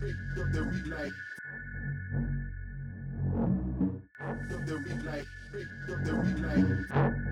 break up the week like. Up the week like, break up the week like.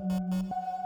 Música